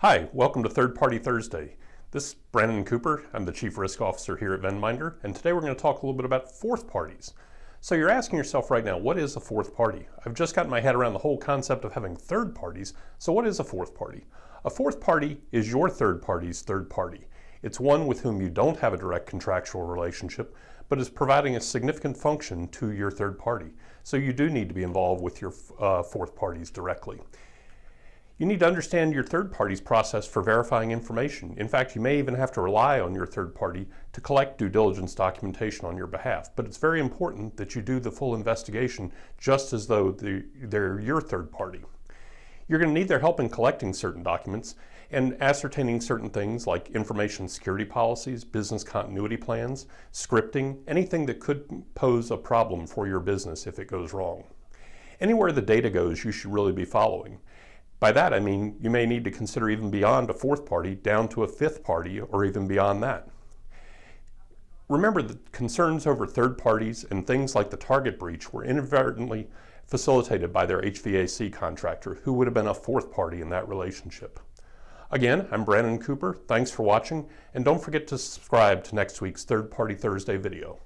Hi, welcome to Third Party Thursday. This is Brandon Cooper. I'm the Chief Risk Officer here at Venminder, and today we're going to talk a little bit about fourth parties. So you're asking yourself right now, what is a fourth party? I've just gotten my head around the whole concept of having third parties. So what is a fourth party? A fourth party is your third party's third party. It's one with whom you don't have a direct contractual relationship, but is providing a significant function to your third party. So you do need to be involved with your uh, fourth parties directly. You need to understand your third party's process for verifying information. In fact, you may even have to rely on your third party to collect due diligence documentation on your behalf. But it's very important that you do the full investigation just as though they're your third party. You're going to need their help in collecting certain documents and ascertaining certain things like information security policies, business continuity plans, scripting, anything that could pose a problem for your business if it goes wrong. Anywhere the data goes, you should really be following. By that I mean you may need to consider even beyond a fourth party down to a fifth party or even beyond that. Remember that concerns over third parties and things like the target breach were inadvertently facilitated by their HVAC contractor, who would have been a fourth party in that relationship. Again, I'm Brandon Cooper. Thanks for watching, and don't forget to subscribe to next week's Third Party Thursday video.